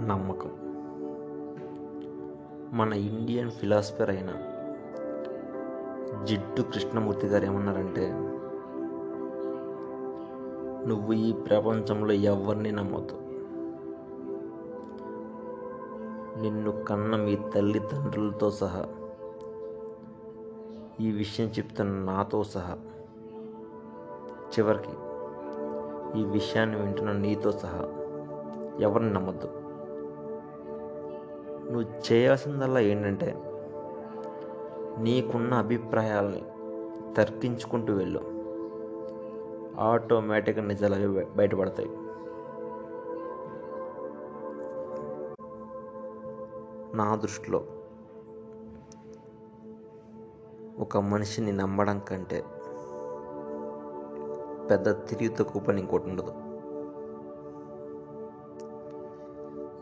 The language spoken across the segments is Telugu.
నమ్మకం. మన ఇండియన్ ఫిలాసఫర్ అయిన జిడ్డు కృష్ణమూర్తి గారు ఏమన్నారంటే నువ్వు ఈ ప్రపంచంలో ఎవరిని నమ్మద్దు. నిన్ను కన్న మీ తల్లిదండ్రులతో సహా ఈ విషయం చెప్తున్న నాతో సహా చివరికి ఈ విషయాన్ని వింటున్న నీతో సహా ఎవరిని నమ్మద్దు. నువ్వు చేయాల్సిందల్లా ఏంటంటే నీకున్న అభిప్రాయాలని తర్కించుకుంటూ వెళ్ళు. ఆటోమేటిక్గా నిజాలు అవి బయటపడతాయి. నా దృష్టిలో ఒక మనిషిని నమ్మడం కంటే పెద్ద తిరిగి తక్కువ పని ఇంకోటి ఉండదు.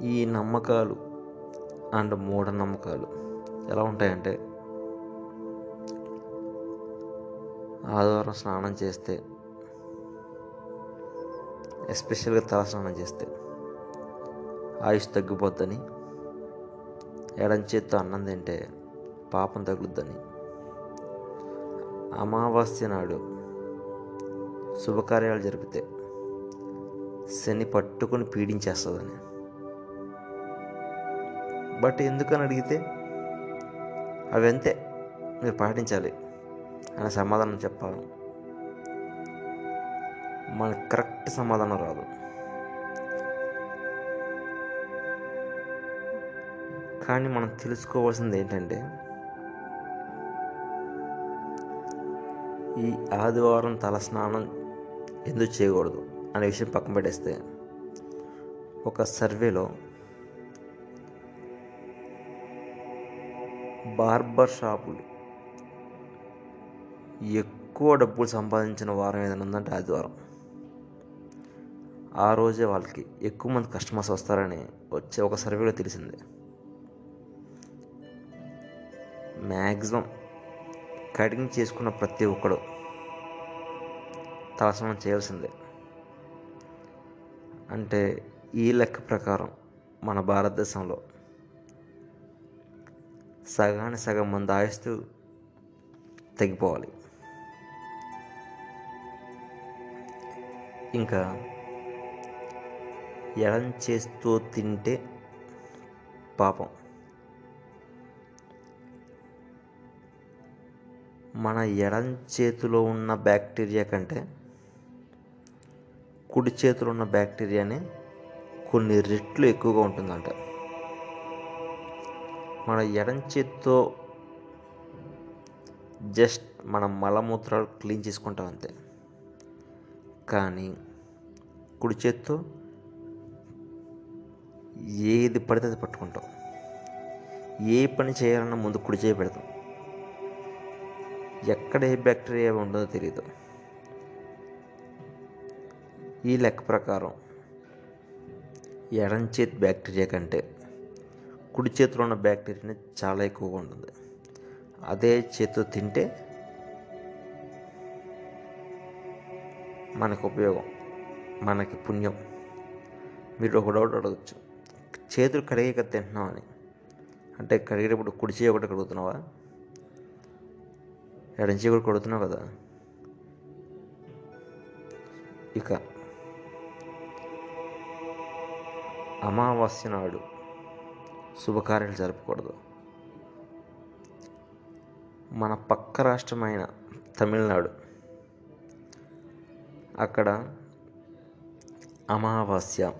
ఈ నమ్మకాలు అండ్ మూఢనమ్మకాలు. ఎలా ఉంటాయంటే ఆదివారం స్నానం చేస్తే ఎస్పెషల్గా తల స్నానం చేస్తే ఆయుష్ తగ్గిపోద్దని ఎడం చేత్తో అన్నం తింటే పాపం తగులుద్దని. అమావాస్య నాడు శుభకార్యాలు జరిపితే శని పట్టుకొని పీడించేస్తుందని. బట్ ఎందుకని అడిగితే అవి అంతే మీరు పాటించాలి అనే సమాధానం చెప్పాలి. మనకు కరెక్ట్ సమాధానం రాదు. కానీ మనం తెలుసుకోవాల్సింది ఏంటంటే ఈ ఆదివారం తల స్నానం ఎందుకు చేయకూడదు అనే విషయం పక్కన పెట్టేస్తే ఒక సర్వేలో బార్బర్ షాపులు. ఎక్కువ డబ్బులు సంపాదించిన వారం ఏదైనా ఉందంటే ఆదివారం ఆ రోజే వాళ్ళకి ఎక్కువ మంది కస్టమర్స్ వస్తారని వచ్చే ఒక సర్వేలో తెలిసింది. మ్యాక్సిమం కటింగ్ చేసుకున్న ప్రతి ఒక్కడు తలస్నానం చేయాల్సిందే. అంటే ఈ లెక్క ప్రకారం మన భారతదేశంలో సగాన సగం మంది ఆయుస్తూ తగ్గిపోవాలి. ఇంకా ఎడం చేస్తూ తింటే పాపం. మన ఎడం చేతిలో ఉన్న బ్యాక్టీరియా కంటే కుడి చేతిలో ఉన్న బ్యాక్టీరియానే కొన్ని రెట్లు ఎక్కువగా ఉంటుందంట. మన ఎడం చేత్తో జస్ట్ మన మలమూత్రాలు క్లీన్ చేసుకుంటాం అంతే. కానీ కుడి చేత్తో ఏది పడితే అది పట్టుకుంటాం. ఏ పని చేయాలన్నా ముందు కుడి చేయి పెడతాం. ఎక్కడ ఏ బ్యాక్టీరియా ఉండదో తెలియదు ఈ లెక్క ప్రకారం ఎడం చేతి బ్యాక్టీరియా కంటే కుడి చేతిలో ఉన్న బ్యాక్టీరియాని చాలా ఎక్కువగా ఉంటుంది. అదే చేతితో తింటే మనకు ఉపయోగం మనకి పుణ్యం. మీరు ఒక డౌట్ అడగచ్చు. చేతులు కడిగేక కదా అని. అంటే కడిగేటప్పుడు కుడి చేయి ఒకటి కడుగుతున్నావా? ఎడం చేయి కూడా కడుగుతున్నావు కదా. ఇక అమావాస్య నాడు శుభకార్యాలు జరపకూడదు. మన పక్క రాష్ట్రమైన తమిళనాడు. అక్కడ అమావాస్య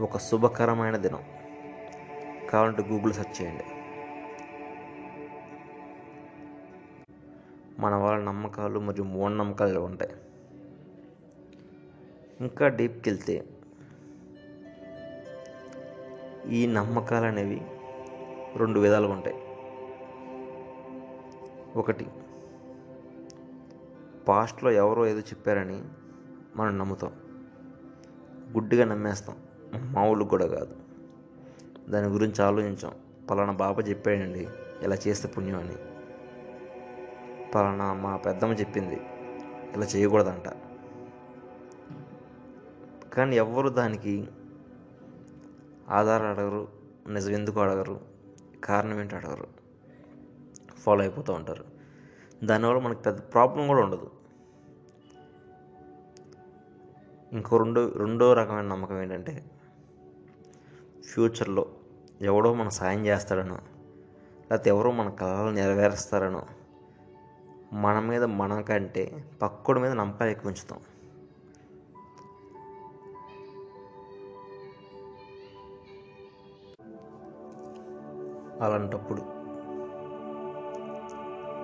ఒక శుభకరమైన దినం. కావాలంటే గూగుల్ సెర్చ్ చేయండి. మన వాళ్ళ నమ్మకాలు మరియు మూఢనమ్మకాలు ఉంటాయి. ఇంకా డీప్కి వెళ్తే ఈ నమ్మకాలు అనేవి రెండు విధాలుగా ఉంటాయి. ఒకటి పాస్ట్లో ఎవరో ఏదో చెప్పారని మనం నమ్ముతాం. గుడ్డిగా నమ్మేస్తాం. మామూలు కూడా కాదు. దాని గురించి ఆలోచించాం. పలానా బాబా చెప్పాడండి ఇలా చేస్తే పుణ్యం అని. పలానా మా పెద్దమ్మ చెప్పింది ఇలా చేయకూడదంట. కానీ ఎవ్వరు దానికి ఆధార్ అడగరు నిజం ఎందుకు అడగరు కారణం ఏంటి అడగరు. ఫాలో అయిపోతూ ఉంటారు. దానివల్ల మనకి పెద్ద ప్రాబ్లం కూడా ఉండదు. ఇంకో రెండో రెండో రకమైన నమ్మకం ఏంటంటే ఫ్యూచర్లో ఎవడో మన సాయం చేస్తాడనో లేకపోతే ఎవరో మన కళలు నెరవేరుస్తారనో మన మీద మనకంటే పక్కుడు మీద నమ్మకాలు ఎక్కువ ఉంచుతాం. అలాంటప్పుడు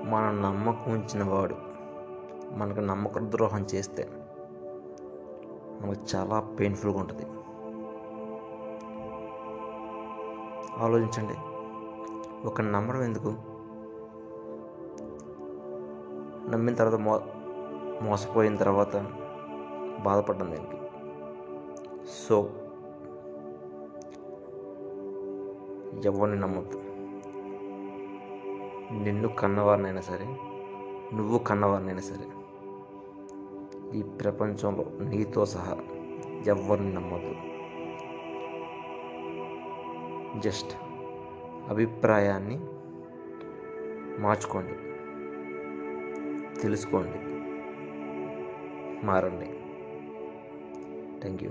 మన నమ్మకం ఉంచిన వాడు మనకు నమ్మక ద్రోహం చేస్తే మనకు చాలా పెయిన్ఫుల్గా ఉంటుంది. ఆలోచించండి ఒక నమ్మడం ఎందుకు? నమ్మిన తర్వాత మో మోసపోయిన తర్వాత బాధపడ్డం దానికి? సో ఎవరిని నమ్మద్దు. నిన్ను కన్నవారినైనా సరే నువ్వు కన్నవారినైనా సరే ఈ ప్రపంచంలో నీతో సహా ఎవరిని నమ్మద్దు. జస్ట్ అభిప్రాయాన్ని మార్చుకోండి తెలుసుకోండి మారండి. Thank you.